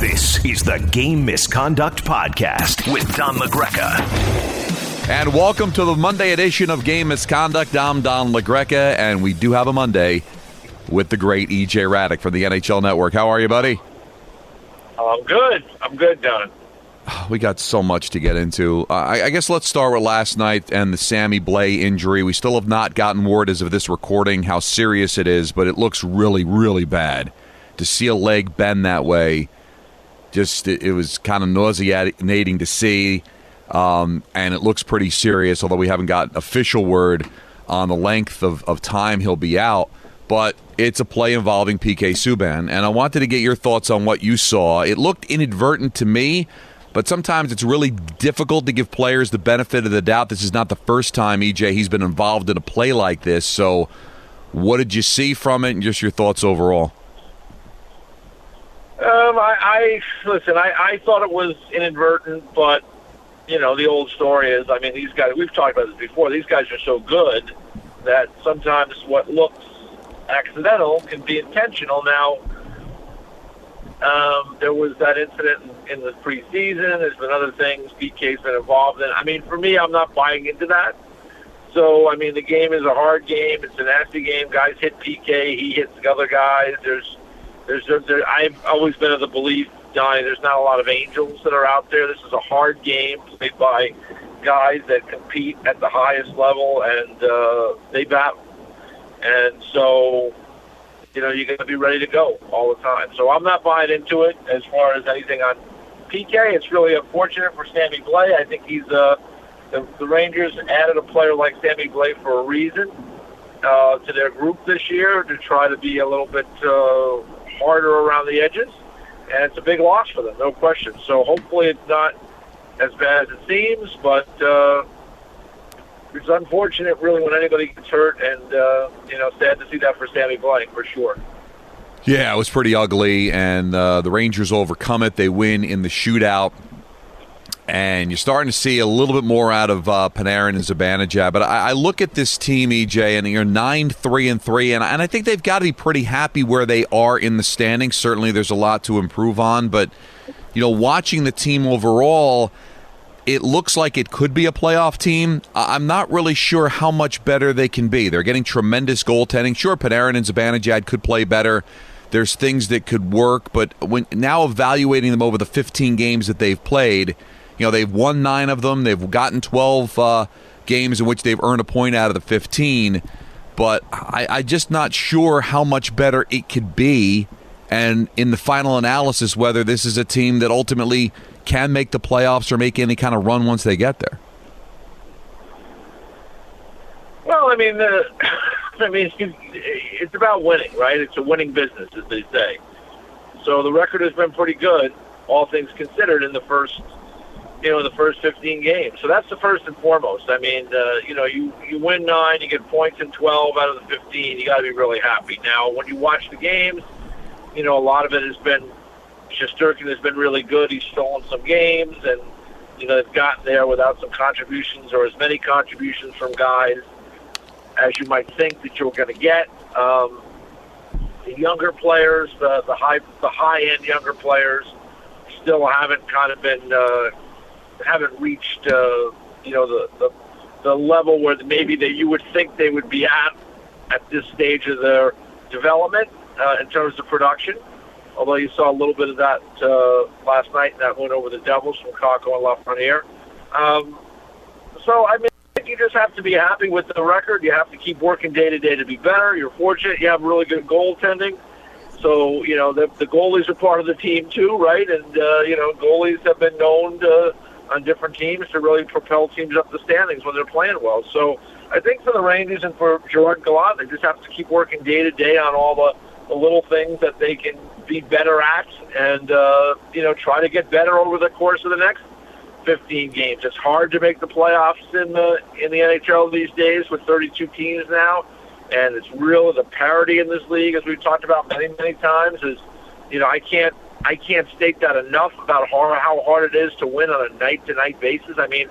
This is the Game Misconduct Podcast with Don LaGreca. And welcome to the Monday edition of Game Misconduct. I'm Don LaGreca, and we do have a Monday with the great EJ Hradek from the NHL Network. How are you, buddy? I'm good. I'm good, Don. We got so much to get into. Uh, I, I, guess let's start with last night and the Sammy Blais injury. We still have not gotten word as of this recording how serious it is, but it looks really, really bad. To see a leg bend that way, just it, it was kind of nauseating to see, um, and it looks pretty serious. Although we haven't got official word on the length of, of time he'll be out, but it's a play involving PK Subban, and I wanted to get your thoughts on what you saw. It looked inadvertent to me but sometimes it's really difficult to give players the benefit of the doubt. This is not the first time, EJ, he's been involved in a play like this. So, what did you see from it and just your thoughts overall? Um, I, I listen. I, I thought it was inadvertent, but you know the old story is. I mean, these guys. We've talked about this before. These guys are so good that sometimes what looks accidental can be intentional. Now, um, there was that incident in, the preseason. There's been other things PK's been involved in. I mean, for me, I'm not buying into that. So, I mean, the game is a hard game. It's a nasty game. Guys hit PK. He hits the other guys. There's, there's, there, I've always been of the belief, Donnie, there's not a lot of angels that are out there. This is a hard game played by guys that compete at the highest level, and uh, they battle. And so, you know, you're going to be ready to go all the time. So I'm not buying into it as far as anything on PK. It's really unfortunate for Sammy Blais. I think he's uh, the, the Rangers added a player like Sammy Blais for a reason uh, to their group this year to try to be a little bit uh, harder around the edges, and it's a big loss for them, no question. So hopefully it's not as bad as it seems, but. Uh, it's unfortunate, really, when anybody gets hurt, and uh, you know, sad to see that for Sammy Blais for sure. Yeah, it was pretty ugly, and uh, the Rangers overcome it. They win in the shootout, and you're starting to see a little bit more out of uh, Panarin and Zibanejad. But I, I, look at this team, EJ, and you're nine three and three, and, and I think they've got to be pretty happy where they are in the standings. Certainly, there's a lot to improve on, but you know, watching the team overall it looks like it could be a playoff team. I'm not really sure how much better they can be. They're getting tremendous goaltending. Sure, Panarin and Zibanejad could play better. There's things that could work, but when now evaluating them over the 15 games that they've played, you know they've won nine of them. They've gotten 12 uh, games in which they've earned a point out of the 15. But I, I'm just not sure how much better it could be. And in the final analysis, whether this is a team that ultimately can make the playoffs or make any kind of run once they get there? Well, I mean, uh, I mean, it's about winning, right? It's a winning business, as they say. So the record has been pretty good, all things considered, in the first, you know, the first 15 games. So that's the first and foremost. I mean, uh, you know, you you win nine, you get points in 12 out of the 15. You got to be really happy. Now, when you watch the games, you know, a lot of it has been Shesterkin has been really good. He's stolen some games, and you know they've gotten there without some contributions or as many contributions from guys as you might think that you're going to get. Um, the younger players, the the high the high end younger players, still haven't kind of been uh, haven't reached uh, you know the, the the level where maybe that you would think they would be at at this stage of their development uh, in terms of production although you saw a little bit of that uh, last night, that went over the Devils from Kakko and Lafreniere. Um, so, I mean, you just have to be happy with the record. You have to keep working day to day to be better. You're fortunate you have really good goaltending. So, you know, the, the goalies are part of the team too, right? And, uh, you know, goalies have been known to, on different teams to really propel teams up the standings when they're playing well. So I think for the Rangers and for Gerard Gallant, they just have to keep working day to day on all the, the little things that they can be better at, and uh, you know try to get better over the course of the next 15 games. It's hard to make the playoffs in the in the NHL these days with 32 teams now, and it's real the parity in this league, as we've talked about many many times. Is you know I can't I can't state that enough about how, hard it is to win on a night to night basis. I mean,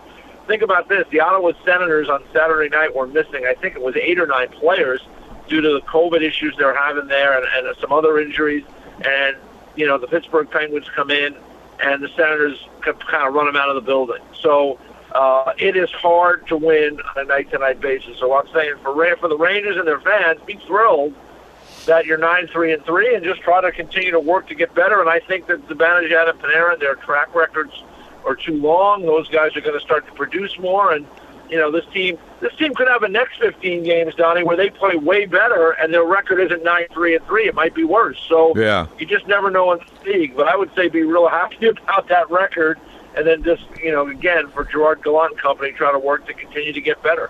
think about this: the Ottawa Senators on Saturday night were missing, I think it was eight or nine players due to the COVID issues they're having there and, and some other injuries. And you know, the Pittsburgh Penguins come in, and the Senators kind of run them out of the building. So uh, it is hard to win on a night-to-night basis. So I'm saying for for the Rangers and their fans, be thrilled that you're nine three and three, and just try to continue to work to get better. And I think that the Zibanejad and Panarin, their track records are too long. Those guys are going to start to produce more, and you know this team this team could have a next 15 games, Donnie, where they play way better and their record isn't nine three and three. It might be worse. So yeah. you just never know in the league. But I would say be real happy about that record, and then just you know again for Gerard Gallant and company, try to work to continue to get better.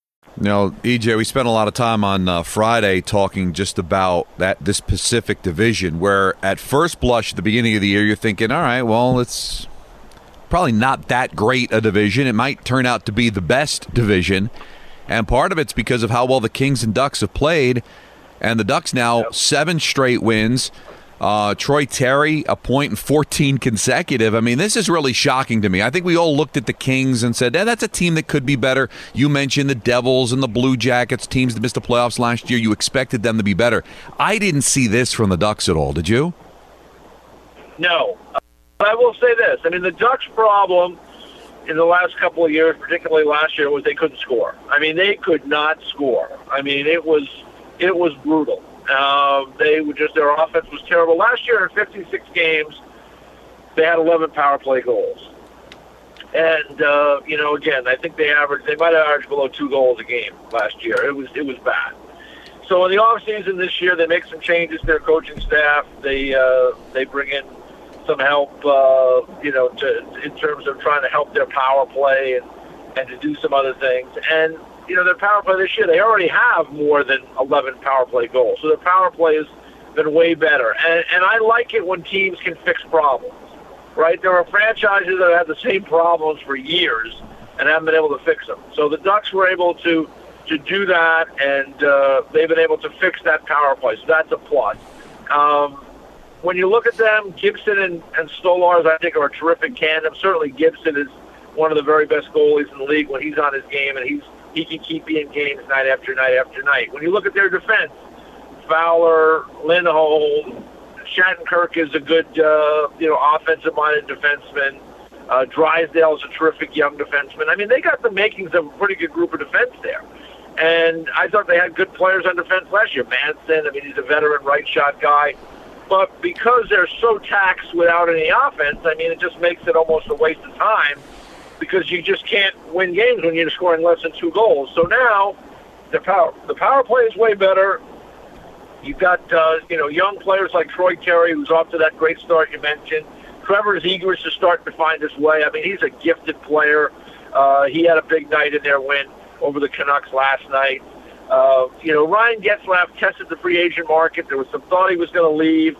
You know, EJ, we spent a lot of time on uh, Friday talking just about that this Pacific Division, where at first blush, at the beginning of the year, you're thinking, all right, well, it's probably not that great a division. It might turn out to be the best division, and part of it's because of how well the Kings and Ducks have played, and the Ducks now seven straight wins. Uh, Troy Terry, a point and 14 consecutive. I mean, this is really shocking to me. I think we all looked at the Kings and said, yeah, that's a team that could be better. You mentioned the Devils and the Blue Jackets, teams that missed the playoffs last year. You expected them to be better. I didn't see this from the Ducks at all. Did you? No. But I will say this. I mean, the Ducks' problem in the last couple of years, particularly last year, was they couldn't score. I mean, they could not score. I mean, it was it was brutal. Uh, they were just their offense was terrible. Last year in 56 games, they had 11 power play goals. And uh, you know, again, I think they averaged they might have averaged below two goals a game last year. It was it was bad. So in the off season this year, they make some changes to their coaching staff. They uh, they bring in some help, uh, you know, to, in terms of trying to help their power play and and to do some other things. And you know, their power play this year, they already have more than 11 power play goals. So their power play has been way better. And, and I like it when teams can fix problems, right? There are franchises that have had the same problems for years and haven't been able to fix them. So the Ducks were able to to do that, and uh, they've been able to fix that power play. So that's a plus. Um, when you look at them, Gibson and, and Stolarz, I think, are a terrific tandem. Certainly, Gibson is one of the very best goalies in the league when he's on his game, and he's he can keep you in games night after night after night. When you look at their defense, Fowler, Lindholm, Shattenkirk is a good, uh, you know, offensive-minded defenseman. Uh, Drysdale is a terrific young defenseman. I mean, they got the makings of a pretty good group of defense there. And I thought they had good players on defense last year. Manson, I mean, he's a veteran right shot guy. But because they're so taxed without any offense, I mean, it just makes it almost a waste of time because you just can't win games when you're scoring less than two goals. So now the power the power play is way better. You've got uh, you know young players like Troy Terry, who's off to that great start you mentioned. Trevor Zegras to start to find his way. I mean, he's a gifted player. Uh, he had a big night in their win over the Canucks last night. Uh, you know, Ryan Getzlaf tested the free agent market. There was some thought he was going to leave.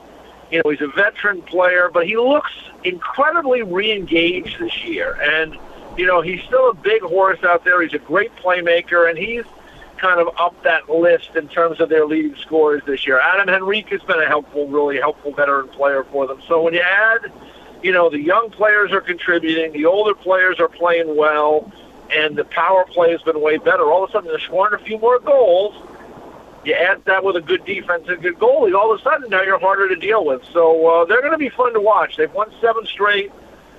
You know, he's a veteran player, but he looks incredibly re-engaged this year. And you know, he's still a big horse out there. He's a great playmaker, and he's kind of up that list in terms of their leading scorers this year. Adam Henrique has been a helpful, really helpful veteran player for them. So when you add, you know, the young players are contributing, the older players are playing well, and the power play has been way better. All of a sudden, they're scoring a few more goals. You add that with a good defense and a good goalie, all of a sudden now you're harder to deal with. So uh, they're going to be fun to watch. They've won seven straight.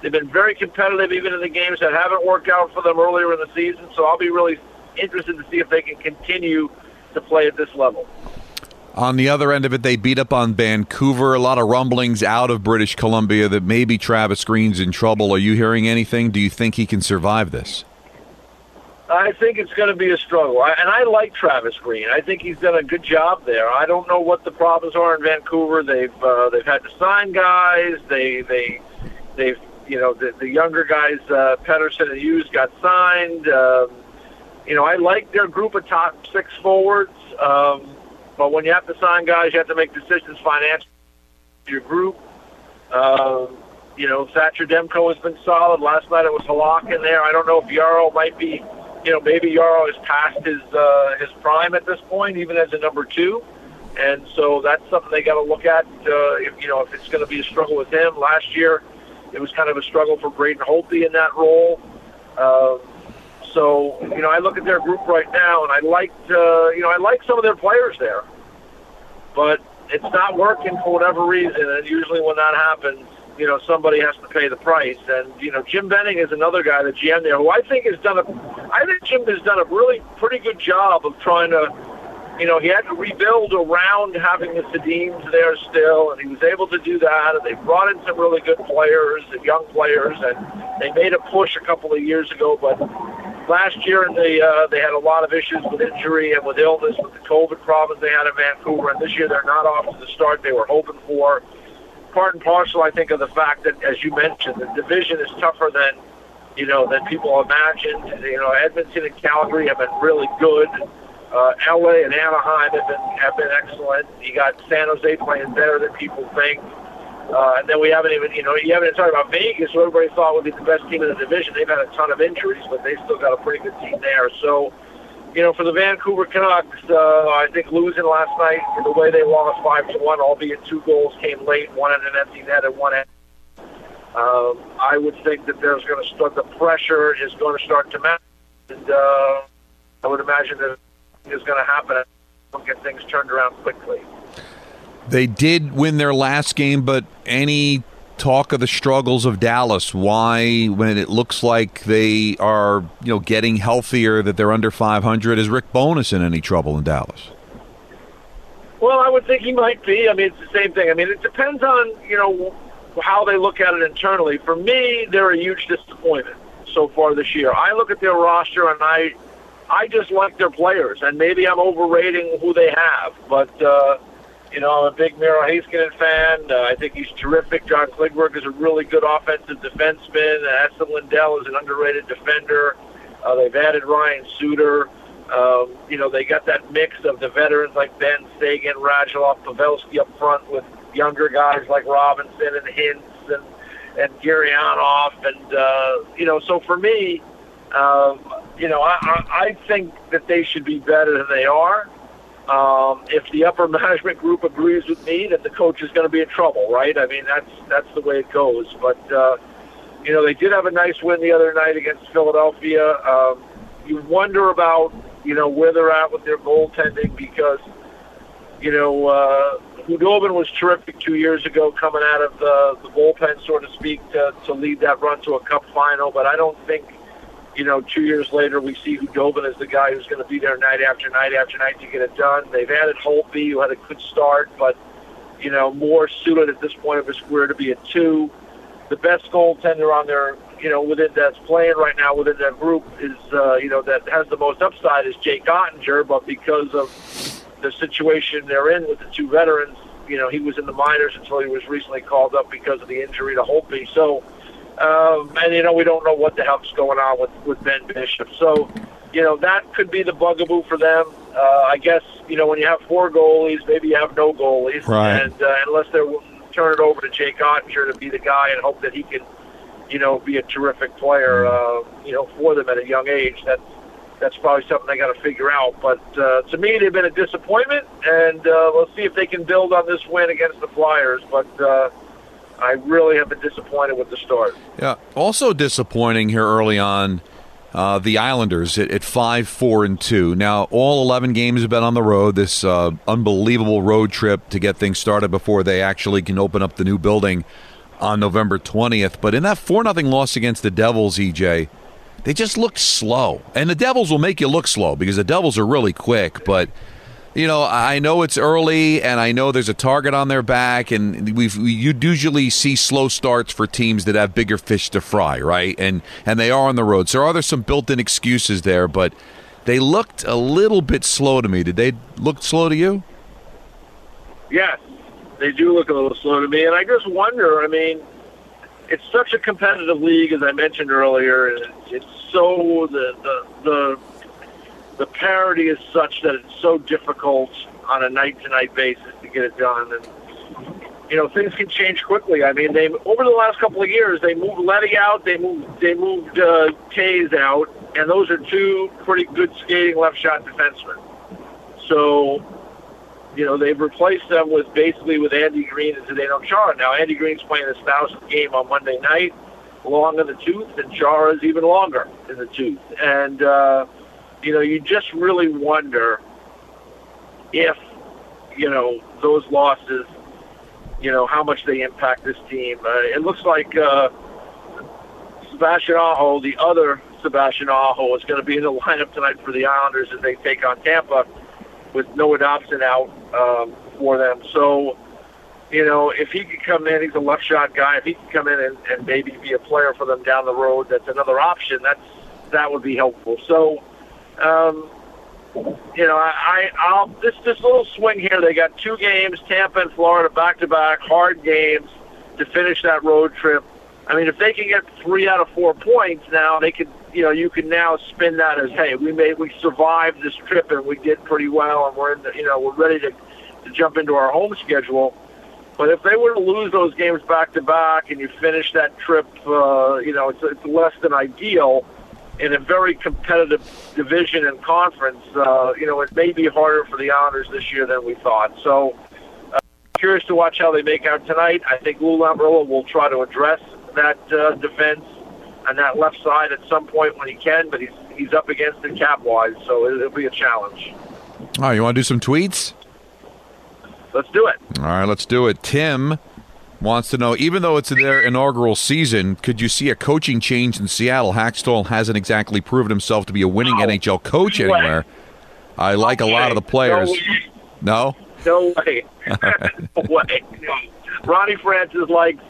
They've been very competitive even in the games that haven't worked out for them earlier in the season. So I'll be really interested to see if they can continue to play at this level. On the other end of it, they beat up on Vancouver. A lot of rumblings out of British Columbia that maybe Travis Green's in trouble. Are you hearing anything? Do you think he can survive this? I think it's going to be a struggle, and I like Travis Green. I think he's done a good job there. I don't know what the problems are in Vancouver. They've uh, they've had to sign guys. They they they've you know the, the younger guys, uh, Pettersson and Hughes, got signed. Um, you know, I like their group of top six forwards. Um, but when you have to sign guys, you have to make decisions financially. Your group, uh, you know, Thatcher Demko has been solid. Last night it was Halak in there. I don't know if Jaro might be, you know, maybe Jaro has passed his uh, his prime at this point, even as a number two. And so that's something they got to look at. Uh, if you know, if it's going to be a struggle with him. Last year, it was kind of a struggle for Braden Holtby in that role. Uh, so you know, I look at their group right now, and I liked, uh, you know, I like some of their players there but it's not working for whatever reason. And usually when that happens, you know, somebody has to pay the price. And you know, Jim Benning is another guy, the GM there, who I think has done a, I think Jim has done a really pretty good job of trying to, you know, he had to rebuild around having the Sedins there still, and he was able to do that. And they brought in some really good players and young players, and they made a push a couple of years ago, but last year they uh, they had a lot of issues with injury and with illness with the COVID problems they had in Vancouver, and this year they're not off to the start they were hoping for. Part and parcel, I think, of the fact that, as you mentioned, the division is tougher than you know than people imagined. You know, Edmonton and Calgary have been really good. Uh, LA and Anaheim have been have been excellent. You got San Jose playing better than people think. Uh, and then we haven't even, you know, you haven't even talked about Vegas, who everybody thought would be the best team in the division. They've had a ton of injuries, but they still got a pretty good team there. So, you know, for the Vancouver Canucks, uh, I think losing last night, the way they lost five to one, albeit two goals came late, one at an empty net and one at. Um, I would think that there's going to start the pressure is going to start to mount, and uh, I would imagine that is going to happen. And get things turned around quickly. They did win their last game, but any talk of the struggles of Dallas? Why, when it looks like they are, you know, getting healthier, that they're under 500? Is Rick Bowness in any trouble in Dallas? Well, I would think he might be. I mean, it's the same thing. I mean, it depends on you know how they look at it internally. For me, they're a huge disappointment so far this year. I look at their roster and I, I just like their players, and maybe I'm overrating who they have, but. uh you know, I'm a big Miro Heiskanen fan. Uh, I think he's terrific. John Klingberg is a really good offensive defenseman. Uh, Esa Lindell is an underrated defender. Uh, they've added Ryan Suter. Um, you know, they got that mix of the veterans like Benn, Seguin, Radulov, Pavelski up front with younger guys like Robinson and Hintz and and Gurianov, and uh, you know, so for me, um, you know, I, I I think that they should be better than they are. Um, if the upper management group agrees with me, that the coach is going to be in trouble, right? I mean, that's that's the way it goes. But uh, you know, they did have a nice win the other night against Philadelphia. Um, you wonder about you know where they're at with their goaltending because you know uh, Khudobin was terrific two years ago, coming out of the, the bullpen, so to speak, to, to lead that run to a Cup final. But I don't think you know, two years later, we see Khudobin as the guy who's going to be there night after night after night to get it done. They've added Holtby, who had a good start, but, you know, more suited at this point of his career to be a two. The best goaltender on their, you know, within that's playing right now within that group is, uh, you know, that has the most upside is Jake Oettinger, but because of the situation they're in with the two veterans, you know, he was in the minors until he was recently called up because of the injury to Holtby. So, um, and you know we don't know what the hell's going on with with Ben Bishop. So, you know that could be the bugaboo for them. Uh, I guess you know when you have four goalies, maybe you have no goalies, right. and uh, unless they're turn it over to Jake Oettinger to be the guy and hope that he can, you know, be a terrific player, uh, you know, for them at a young age. That's that's probably something they got to figure out. But uh, to me, they've been a disappointment, and uh, let's see if they can build on this win against the Flyers. But uh, I really have been disappointed with the start. Yeah, also disappointing here early on. Uh, the Islanders at, at, five, four, and two. Now, all eleven games have been on the road. This uh, unbelievable road trip to get things started before they actually can open up the new building on November twentieth. But in that four nothing loss against the Devils, EJ, they just looked slow. And the Devils will make you look slow because the Devils are really quick, but you know, I know it's early, and I know there's a target on their back, and we you usually see slow starts for teams that have bigger fish to fry, right? And and they are on the road. So are there some built-in excuses there? But they looked a little bit slow to me. Did they look slow to you? Yes, they do look a little slow to me, and I just wonder. I mean, it's such a competitive league, as I mentioned earlier, and it's so the the the the parity is such that it's so difficult on a night to night basis to get it done. And you know, things can change quickly. I mean, they over the last couple of years they moved Leddy out, they moved they moved uh, Toews out, and those are two pretty good skating left shot defensemen. So. You know they've replaced them with basically with Andy Greene and Zdeno Chara. Now Andy Greene's playing his thousandth game on Monday night, long in the tooth, and Chara is even longer in the tooth. And uh, you know, you just really wonder if, you know, those losses, you know, how much they impact this team. Uh, it looks like uh, Sebastian Aho, the other Sebastian Aho, is going to be in the lineup tonight for the Islanders as they take on Tampa with Noah Dobson out um, for them. So, you know, if he could come in, he's a left shot guy. If he could come in and, and maybe be a player for them down the road, that's another option. That's that would be helpful. So, um, you know, I, I'll this this little swing here. They got two games, Tampa and Florida, back to back, hard games to finish that road trip. I mean, if they can get three out of four points now, they could, you know, you can now spin that as, hey, we made, we survived this trip and we did pretty well, and we're in, the, you know, we're ready to to jump into our home schedule. But if they were to lose those games back to back and you finish that trip, uh, you know, it's, it's less than ideal in a very competitive division and conference, uh, you know, it may be harder for the Islanders this year than we thought. So, uh, curious to watch how they make out tonight. I think Lou Lamoriello will try to address that uh, defense on that left side at some point when he can, but he's he's up against it cap wise, so it'll be a challenge. All right, you want to do some tweets? Let's do it. All right, let's do it. Tim wants to know, even though it's their inaugural season, could you see a coaching change in Seattle? Hakstol hasn't exactly proven himself to be a winning No. NHL coach No anywhere. I like a lot of the players. No, No? way. no way. No. Ronnie Francis likes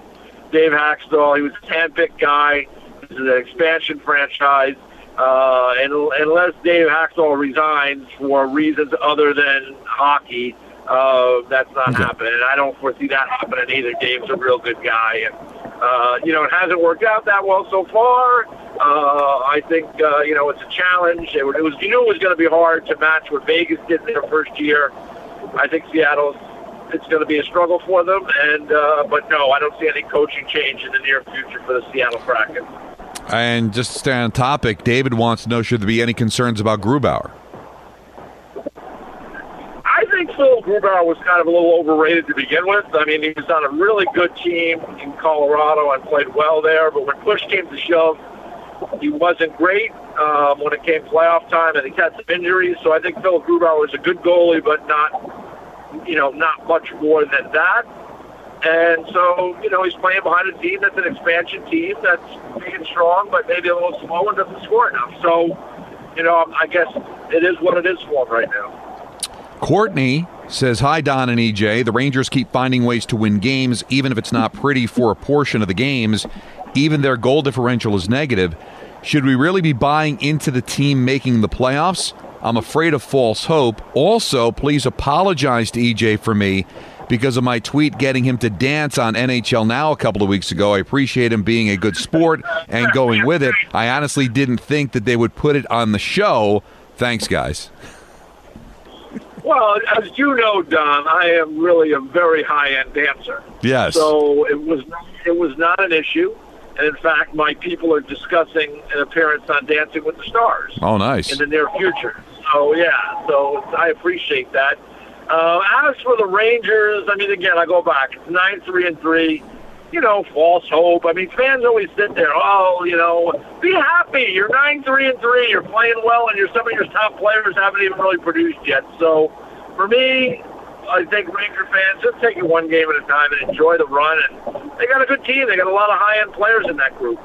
Dave Hakstol. He was a handpicked guy. This is an expansion franchise. Uh, and unless Dave Hakstol resigns for reasons other than hockey, uh, that's not Okay. happening. And I don't foresee that happening either. Dave's a real good guy. And, uh, you know, it hasn't worked out that well so far. Uh, I think, uh, you know, it's a challenge. It, it was, you knew it was going to be hard to match what Vegas did in their first year. I think Seattle's it's going to be a struggle for them, and uh, but no, I don't see any coaching change in the near future for the Seattle Kraken. And just to stay on topic, David wants to know should there be any concerns about Grubauer? I think Grubauer was kind of a little overrated to begin with. I mean, he was on a really good team in Colorado and played well there, but when push came to shove, he wasn't great um, when it came playoff time, and he had some injuries. So I think Phil Grubauer was a good goalie, but not, you know, not much more than that. And so, you know, he's playing behind a team that's an expansion team that's big and strong, but maybe a little slow and doesn't score enough. So, you know, I guess it is what it is for him right now. Courtney says, Hi, Don and EJ. The Rangers keep finding ways to win games, even if it's not pretty for a portion of the games. Even their goal differential is negative. Should we really be buying into the team making the playoffs? I'm afraid of false hope. Also, please apologize to EJ for me because of my tweet getting him to dance on NHL Now a couple of weeks ago. I appreciate him being a good sport and going with it. I honestly didn't think that they would put it on the show. Thanks, guys. Well, as you know, Don, I am really a very high-end dancer. Yes. So it was it was not an issue, and in fact, my people are discussing an appearance on Dancing with the Stars Oh, nice. in the near future. So yeah, so I appreciate that. Uh, as for the Rangers, I mean, again, I go back. It's nine three and three. You know, false hope. I mean, fans always sit there. Oh, you know, be happy. You're nine three and three. You're playing well, and you're some of your top players haven't even really produced yet. So, for me, I think Ranger fans just take it one game at a time and enjoy the run. And they got a good team. They got a lot of high end players in that group.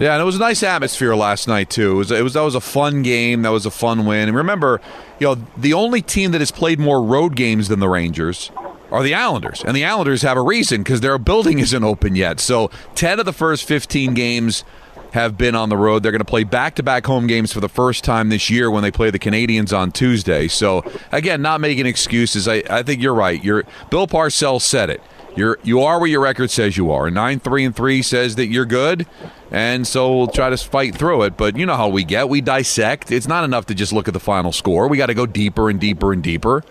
Yeah, and it was a nice atmosphere last night too. It was, it was that was a fun game. That was a fun win. And remember, you know, the only team that has played more road games than the Rangers are the Islanders, and the Islanders have a reason because their building isn't open yet. So ten of the first fifteen games have been on the road. They're going to play back-to-back home games for the first time this year when they play the Canadiens on Tuesday. So again, not making excuses. I, I think you're right. You're, Bill Parcells said it. You're you are where your record says you are. Nine three and three says that you're good, and so we'll try to fight through it. But you know how we get. We dissect. It's not enough to just look at the final score. We got to go deeper and deeper and deeper.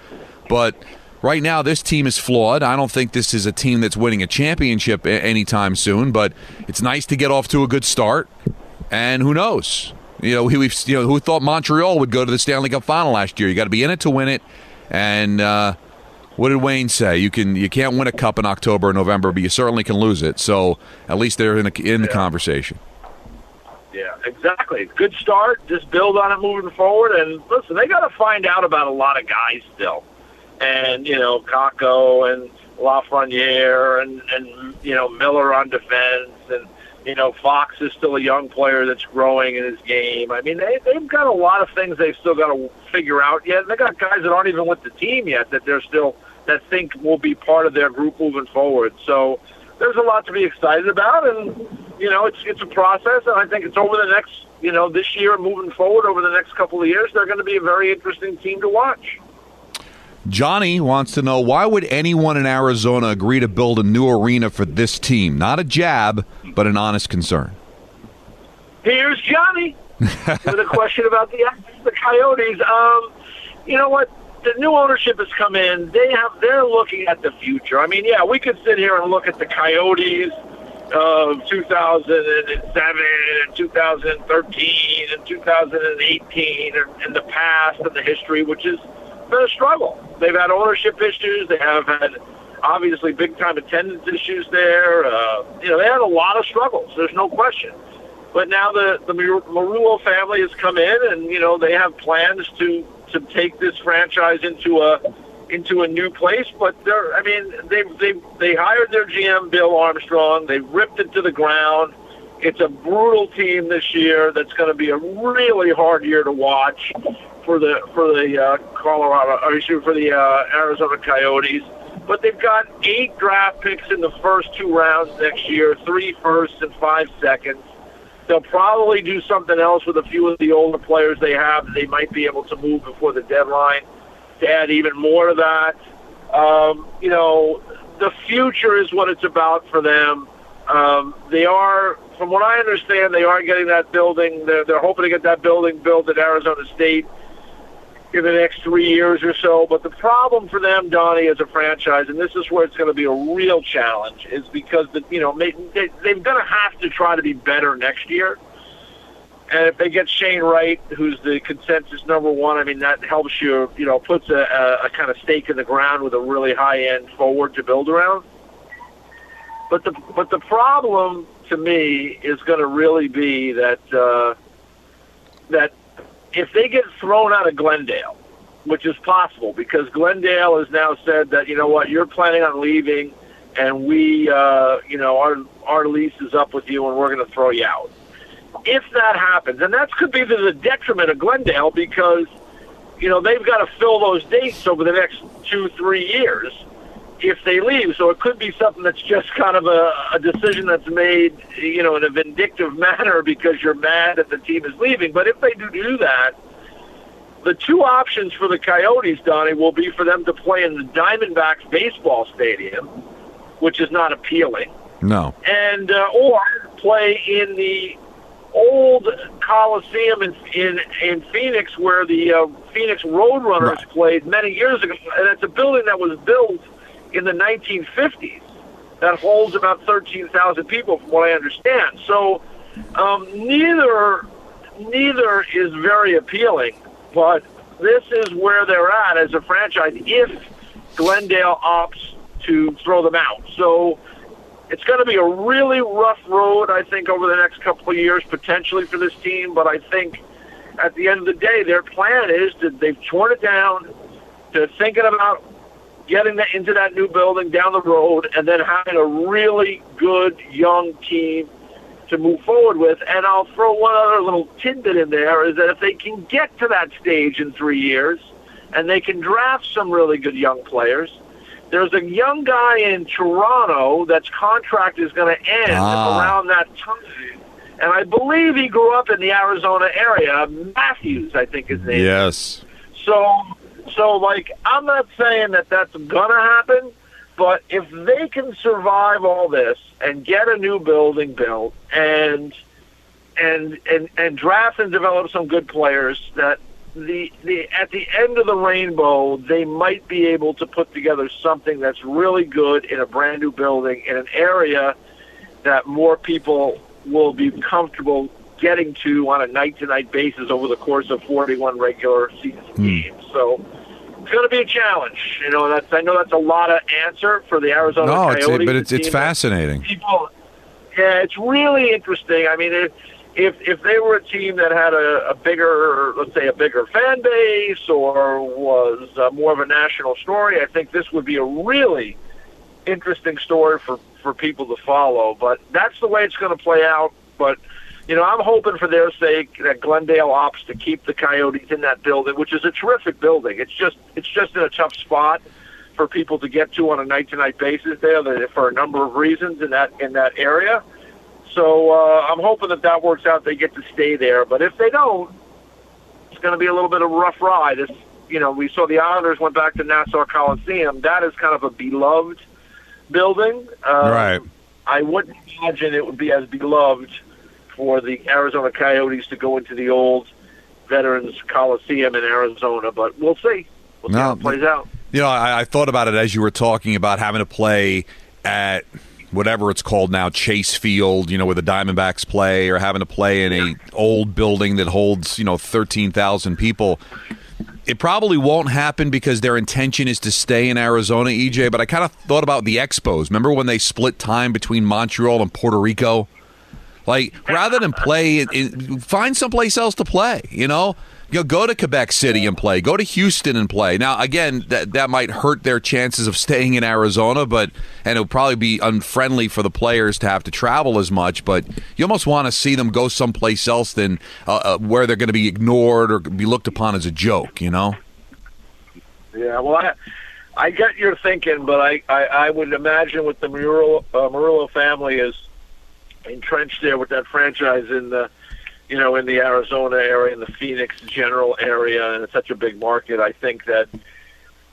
But right now, this team is flawed. I don't think this is a team that's winning a championship anytime soon. But it's nice to get off to a good start. And who knows? You know, we, you know who thought Montreal would go to the Stanley Cup final last year. You got to be in it to win it, and. Uh, what did Wayne say? You can you can't win a cup in October or November, but you certainly can lose it. So at least they're in, the, in the conversation. Yeah, exactly. Good start. Just build on it moving forward. And listen, they got to find out about a lot of guys still, and you know, Kakko and Lafreniere and and you know Miller on defense and you know, Fox is still a young player that's growing in his game. I mean, they, they've got a lot of things they've still got to figure out yet. And they got guys that aren't even with the team yet that they're still that think will be part of their group moving forward. So there's a lot to be excited about, and you know, it's it's a process, and I think it's over the next, you know, this year moving forward over the next couple of years, they're going to be a very interesting team to watch. Johnny wants to know why would anyone in Arizona agree to build a new arena for this team? Not a jab, but an honest concern. Here's Johnny with a question about the the Coyotes. Um, you know what? The new ownership has come in. They have they're looking at the future. I mean, yeah, we could sit here and look at the Coyotes of 2007 and 2013 and 2018 and, and the past and the history, which is been a struggle. They've had ownership issues. They have had obviously big time attendance issues there. Uh, you know, they had a lot of struggles. There's no question. But now the the Meruelo family has come in, and you know they have plans to to take this franchise into a into a new place. But they're, I mean, they they they hired their GM Bill Armstrong. They ripped it to the ground. It's a brutal team this year. That's going to be a really hard year to watch for the for the uh, Colorado, or excuse for the uh, Arizona Coyotes. But they've got eight draft picks in the first two rounds next year, three firsts and five seconds. They'll probably do something else with a few of the older players they have. They might be able to move before the deadline to add even more to that. Um, you know, the future is what it's about for them. Um, they are, from what I understand, they are getting that building. They're, they're hoping to get that building built at Arizona State in the next three years or so. But the problem for them, Donnie, as a franchise, and this is where it's going to be a real challenge, is because the you know they, they, they're going to have to try to be better next year. And if they get Shane Wright, who's the consensus number one, I mean that helps you, you know, puts a, a, a kind of stake in the ground with a really high end forward to build around. But the but the problem to me is going to really be that uh, that if they get thrown out of Glendale, which is possible because Glendale has now said that you know what you're planning on leaving, and we uh, you know our our lease is up with you, and we're going to throw you out. If that happens, and that could be to the detriment of Glendale because you know they've got to fill those dates over the next two three years if they leave. So it could be something that's just kind of a, a decision that's made, you know, in a vindictive manner because you're mad that the team is leaving. But if they do do that, the two options for the Coyotes, Donnie, will be for them to play in the Diamondbacks baseball stadium, which is not appealing. No. And uh, or play in the old Coliseum in in, in Phoenix, where the uh, Phoenix Roadrunners right. played many years ago, and it's a building that was built in the 1950s that holds about 13,000 people, from what I understand. So um, neither neither is very appealing, but this is where they're at as a franchise if Glendale opts to throw them out. So it's going to be a really rough road, I think, over the next couple of years, potentially for this team. But I think at the end of the day, their plan is that they've torn it down. They're thinking about getting that into that new building down the road, and then having a really good young team to move forward with. And I'll throw one other little tidbit in there is that if they can get to that stage in three years and they can draft some really good young players, there's a young guy in Toronto that's contract is going to end Ah. around that time. And I believe he grew up in the Arizona area. Matthews, I think his name. Yes. So, so like, I'm not saying that that's gonna happen, but if they can survive all this and get a new building built and and and and draft and develop some good players, that the the at the end of the rainbow, they might be able to put together something that's really good in a brand new building in an area that more people will be comfortable getting to on a night to night basis over the course of 41 regular season hmm. games. So going to be a challenge. You know, that's I know that's a lot of answer for the Arizona No, it's, Coyotes. but it's it's fascinating. People, yeah, it's really interesting. I mean, if if, if they were a team that had a, a bigger, let's say, a bigger fan base or was uh, more of a national story, I think this would be a really interesting story for for people to follow. But that's the way it's going to play out. But you know, I'm hoping for their sake that Glendale opts to keep the Coyotes in that building, which is a terrific building. It's just it's just in a tough spot for people to get to on a night to night basis there for a number of reasons in that in that area. So uh, I'm hoping that that works out. They get to stay there, but if they don't, it's going to be a little bit of a rough ride. It's, you know, we saw the Islanders went back to Nassau Coliseum. That is kind of a beloved building. Uh, Right. I wouldn't imagine it would be as beloved for the Arizona Coyotes to go into the old Veterans Coliseum in Arizona, but we'll see. We'll see No, how it plays out. You know, I, I thought about it as you were talking about having to play at whatever it's called now, Chase Field. You know, where the Diamondbacks play, or having to play in a old building that holds you know thirteen thousand people. It probably won't happen because their intention is to stay in Arizona, EJ. But I kind of thought about the Expos. Remember when they split time between Montreal and Puerto Rico? Like rather than play, in, in, find someplace else to play. You know, you know, go to Quebec City and play. Go to Houston and play. Now, again, that that might hurt their chances of staying in Arizona, but and it'll probably be unfriendly for the players to have to travel as much. But you almost want to see them go someplace else than uh, uh, where they're going to be ignored or be looked upon as a joke. You know. Yeah, well, I, I get your thinking, but I, I, I would imagine with the Meruelo, uh, Meruelo family is entrenched there with that franchise in the, you know, in the Arizona area, in the Phoenix general area, and it's such a big market. I think that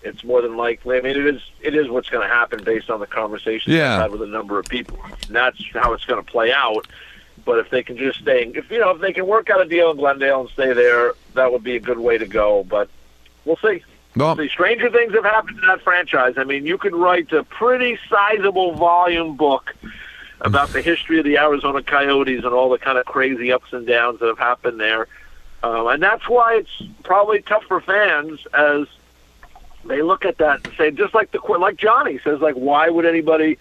it's more than likely. I mean, it is it is what's going to happen based on the conversations Yeah. I've had with a number of people. And that's how it's going to play out. But if they can just stay, if you know, if they can work out a deal in Glendale and stay there, that would be a good way to go. But we'll see. Well, The stranger things have happened to that franchise. I mean, you could write a pretty sizable volume book about the history of the Arizona Coyotes and all the kind of crazy ups and downs that have happened there. Um, and that's why it's probably tough for fans as they look at that and say, just like the like Johnny says, like why would anybody,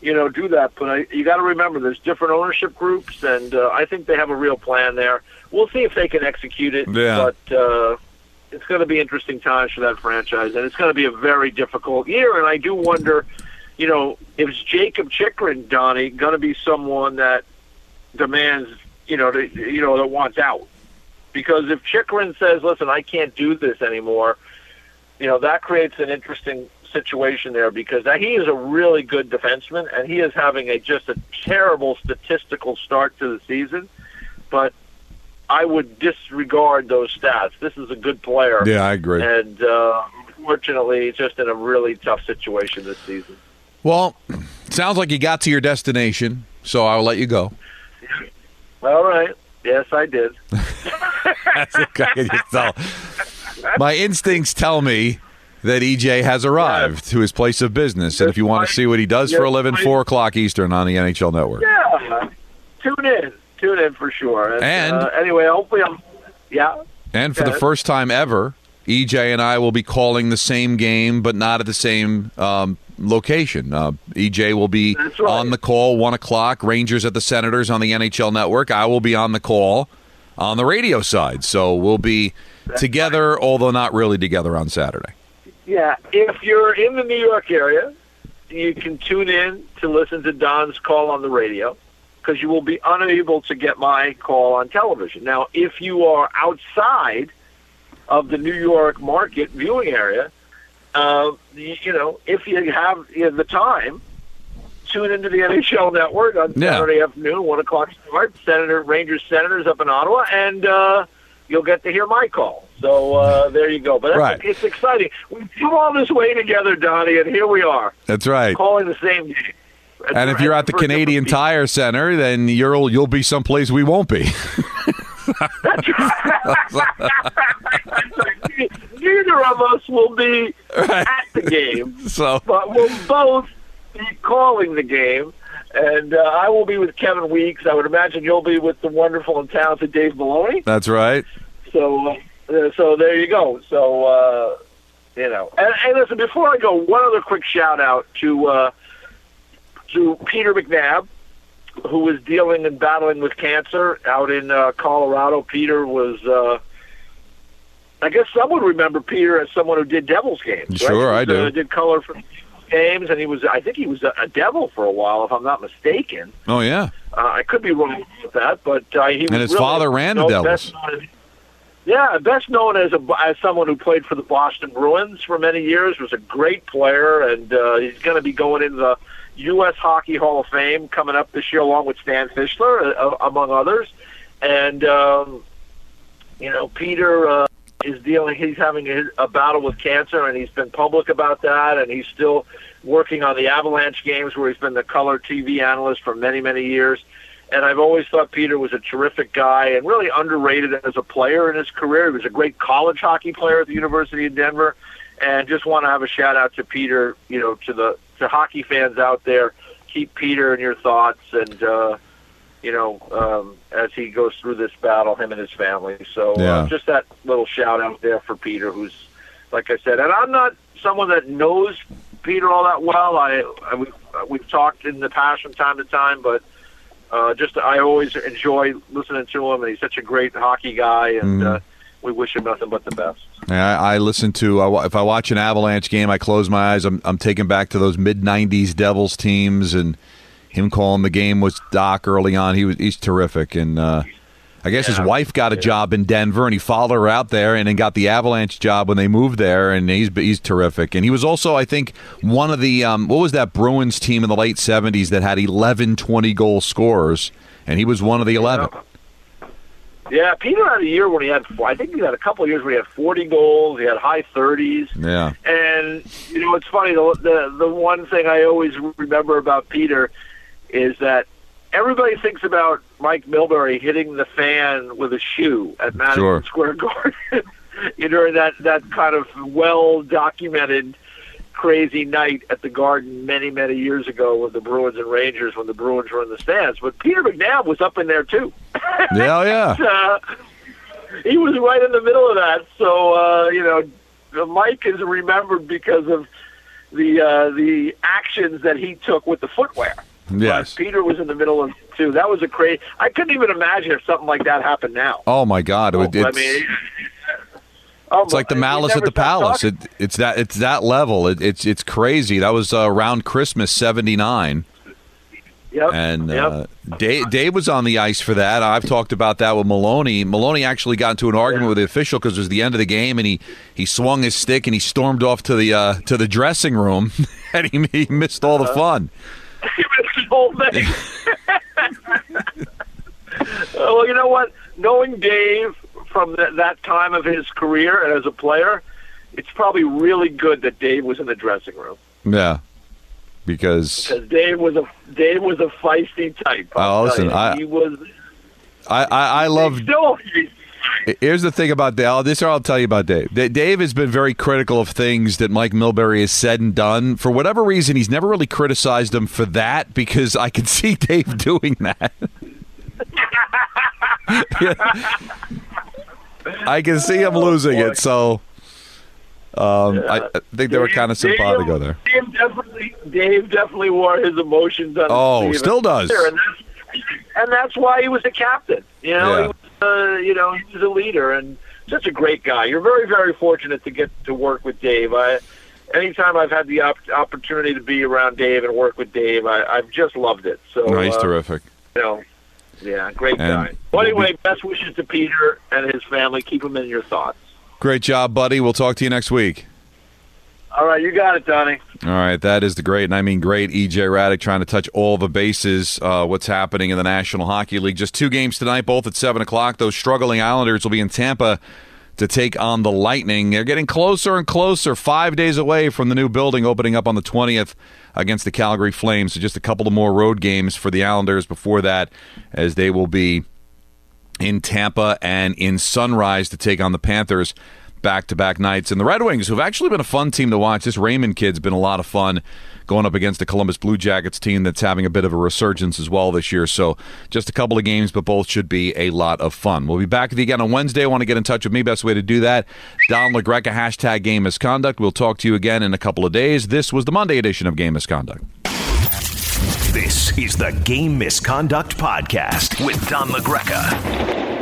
you know, do that? But I, you got to remember, there's different ownership groups, and uh, I think they have a real plan there. We'll see if they can execute it. Yeah. But uh, it's going to be interesting times for that franchise, and it's going to be a very difficult year. And I do wonder, you know, is Jakob Chychrun, Donnie, going to be someone that demands, you know, to, you know, that wants out? Because if Chikrin says, "Listen, I can't do this anymore," you know, that creates an interesting situation there because he is a really good defenseman, and he is having a just a terrible statistical start to the season. But I would disregard those stats. This is a good player. yeah, I agree. And uh, unfortunately, just in a really tough situation this season. Well, sounds like you got to your destination, so I'll let you go. All right. Yes, I did. That's okay. My instincts tell me that EJ has arrived to his place of business, and if you want to see what he does for a living, I- four o'clock Eastern on the NHL Network. Yeah. Tune in. Tune in for sure. And, And- uh, anyway, hopefully, I'm. Yeah. And for the first time ever, EJ and I will be calling the same game, but not at the same um, location. Uh, EJ will be right. on the call one o'clock. Rangers at the Senators on the NHL Network. I will be on the call on the radio side. So we'll be together, although not really together on Saturday. Yeah. If you're in the New York area, you can tune in to listen to Don's call on the radio. because you will be unable to get my call on television. Now, if you are outside of the New York market viewing area, uh, you, know, if you have you know, the time, tune into the NHL Network on Yeah. Saturday afternoon, one o'clock start. Senator Rangers Senators up in Ottawa, and uh, you'll get to hear my call. So uh, there you go. But that's, Right. it's exciting. We flew all this way together, Donnie, and here we are That's right. calling the same game. And if you're at the Canadian. Tire Center, then you'll you'll be someplace we won't be. neither of us will be at the game, so but we'll both be calling the game. And uh, I will be with Kevin Weekes. I would imagine you'll be with the wonderful and talented Dave Maloney. that's right. So, uh, so there you go. So, uh, you know, and, and listen. Before I go, one other quick shout out to uh, to Peter McNab, who was dealing and battling with cancer out in uh, Colorado. Peter was, uh, I guess, some would remember Peter as someone who did Devils games. right? Sure, He I do. Uh, did color for games, and he was, I think, he was a, a Devil for a while, if I'm not mistaken. Oh yeah. Uh, I could be wrong with that, but uh, he was And his really, father ran the you know, Devils. Best known as, yeah, best known as a as someone who played for the Boston Bruins for many years. Was a great player, and uh, he's going to be going in the U.S. Hockey Hall of Fame coming up this year, along with Stan Fischler, uh, among others. And um, you know, Peter uh, is dealing. He's having a, a battle with cancer, and he's been public about that. And he's still working on the Avalanche games, where he's been the color TV analyst for many, many years. And I've always thought Peter was a terrific guy and really underrated as a player in his career. He was a great college hockey player at the University of Denver. And just want to have a shout out to Peter, you know, to the to hockey fans out there. Keep Peter in your thoughts and uh you know, um, as he goes through this battle, him and his family. So Yeah. uh, just that little shout out there for Peter, who's, like I said, and I'm not someone that knows Peter all that well. I, I we've, we've talked in the past from time to time, but uh, just I always enjoy listening to him, and he's such a great hockey guy, and Mm. uh, we wish him nothing but the best. Yeah, I, I listen to I, if I watch an Avalanche game, I close my eyes. I'm I'm taken back to those mid '90s Devils teams, and him calling the game was Doc early on. He was he's terrific, and uh, I guess his wife got a job in Denver, and he followed her out there, and then got the Avalanche job when they moved there, and he's he's terrific. And he was also, I think, one of the um, what was that Bruins team in the late '70s that had 11 20 goal scorers, and he was one of the 11. Yeah, Peter had a year when he had, I think he had a couple of years where he had 40 goals, he had high 30s. Yeah, And you know, it's funny. The, the the one thing I always remember about Peter is that everybody thinks about Mike Milbury hitting the fan with a shoe at Madison Sure. Square Garden. you know, that that kind of well documented crazy night at the Garden many many years ago with the Bruins and Rangers when the Bruins were in the stands. But Peter McNab was up in there too. yeah, yeah. uh, he was right in the middle of that. So uh, you know, Mike is remembered because of the uh, the actions that he took with the footwear. Yes. But Peter was in the middle of it, too. That was a crazy. I couldn't even imagine if something like that happened now. Oh my God! It, would- I mean, oh, It's like the malice at the palace. It, it's that it's that level. It, it's it's crazy. That was uh, around Christmas '79, Yep. and yep. uh, Dave, Dave was on the ice for that. I've talked about that with Maloney. Maloney actually got into an argument with the official because it was the end of the game, and he, he swung his stick and he stormed off to the uh, to the dressing room, and he, he missed all Uh-huh. the fun. He missed the whole thing. well, you know what? Knowing Dave from that, that time of his career and as a player, it's probably really good that Dave was in the dressing room Yeah, because because Dave was a Dave was a feisty type. Oh, I'll uh, listen. I- he was. I I, I love Still, Here's the thing about Dave. This or I'll tell you about Dave. Dave has been very critical of things that Mike Milbury has said and done. For whatever reason, he's never really criticized him for that because I can see Dave doing that. I can see him losing it. So um, I, I think they were kind of simpatico there. Dave definitely, Dave definitely wore his emotions on. Oh, still does. And that's, and that's why he was a captain. You know, Yeah. he was, uh, you know, he was a leader and such a great guy. You're very, very fortunate to get to work with Dave. I, anytime I've had the op- opportunity to be around Dave and work with Dave, I, I've just loved it. So No, he's uh, terrific. You know, Yeah, great And guy. Well, we'll anyway, be- best wishes to Peter and his family. Keep him in your thoughts. Great job, buddy. We'll talk to you next week. All right, you got it, Donnie. All right, that is the great, and I mean great, EJ Hradek trying to touch all the bases. Uh, what's happening in the National Hockey League? Just two games tonight, both at seven o'clock. Those struggling Islanders will be in Tampa to take on the Lightning. They're getting closer and closer, five days away from the new building opening up on the twentieth against the Calgary Flames. So just a couple of more road games for the Islanders before that, as they will be in Tampa and in Sunrise to take on the Panthers back to back nights. And the Red Wings, who've actually been a fun team to watch, this Raymond kid's been a lot of fun going up against the Columbus Blue Jackets team that's having a bit of a resurgence as well this year. So just a couple of games, but both should be a lot of fun. We'll be back with you again on Wednesday. Want to get in touch with me. Best way to do that, Don LaGreca, hashtag game misconduct. We'll talk to you again in a couple of days. This was the Monday edition of Game Misconduct. This is the Game Misconduct Podcast with Don LaGreca.